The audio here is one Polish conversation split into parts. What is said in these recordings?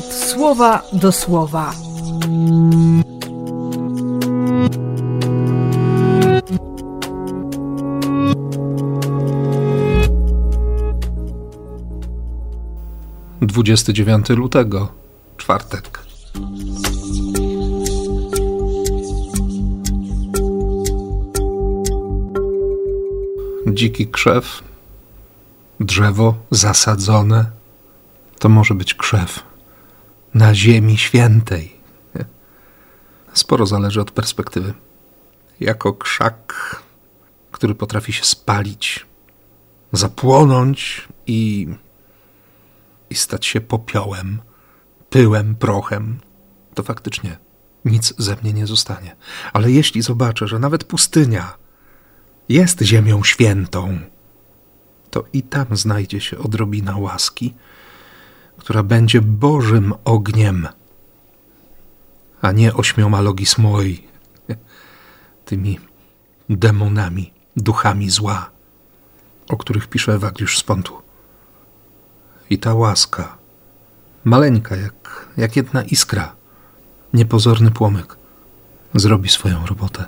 słowa do słowa. Dwudziesty dziewiąty lutego, czwartek. Dziki krzew, drzewo zasadzone, to może być krzew na ziemi świętej. Sporo zależy od perspektywy. Jako krzak, który potrafi się spalić, zapłonąć i, i stać się popiołem, pyłem, prochem, to faktycznie nic ze mnie nie zostanie. Ale jeśli zobaczę, że nawet pustynia jest ziemią świętą, to i tam znajdzie się odrobina łaski, która będzie Bożym ogniem, a nie ośmioma logismoi, tymi demonami, duchami zła, o których pisze Ewagriusz z Pontu. I ta łaska, maleńka jak, jak jedna iskra, niepozorny płomyk, zrobi swoją robotę.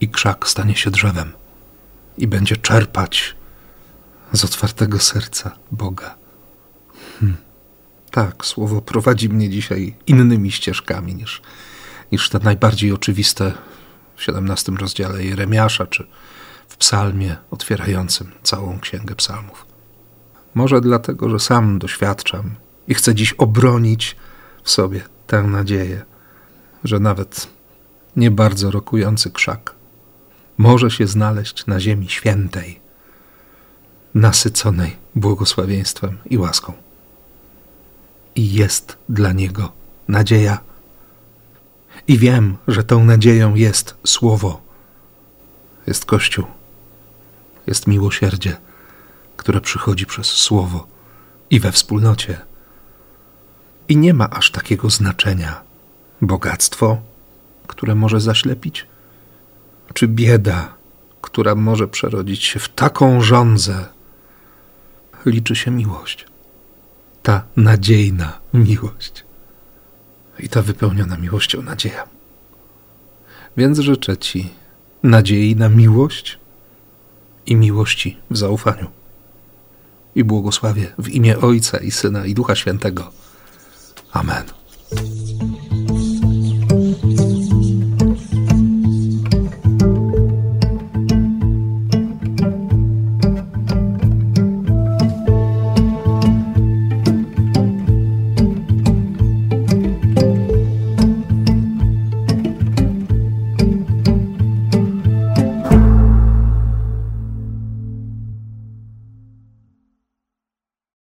I krzak stanie się drzewem i będzie czerpać z otwartego serca Boga. Hmm. Tak, słowo prowadzi mnie dzisiaj innymi ścieżkami niż, niż te najbardziej oczywiste w 17 rozdziale Jeremiasza czy w psalmie otwierającym całą księgę psalmów. Może dlatego, że sam doświadczam i chcę dziś obronić w sobie tę nadzieję, że nawet nie bardzo rokujący krzak może się znaleźć na ziemi świętej, nasyconej błogosławieństwem i łaską i jest dla niego nadzieja. I wiem, że tą nadzieją jest Słowo, jest Kościół, jest miłosierdzie, które przychodzi przez Słowo i we wspólnocie. I nie ma aż takiego znaczenia bogactwo, które może zaślepić, czy bieda, która może przerodzić się w taką żądzę. Liczy się miłość ta nadziejna miłość i ta wypełniona miłością nadzieja. Więc życzę Ci nadziei na miłość i miłości w zaufaniu. I błogosławię w imię Ojca i Syna i Ducha Świętego. Amen.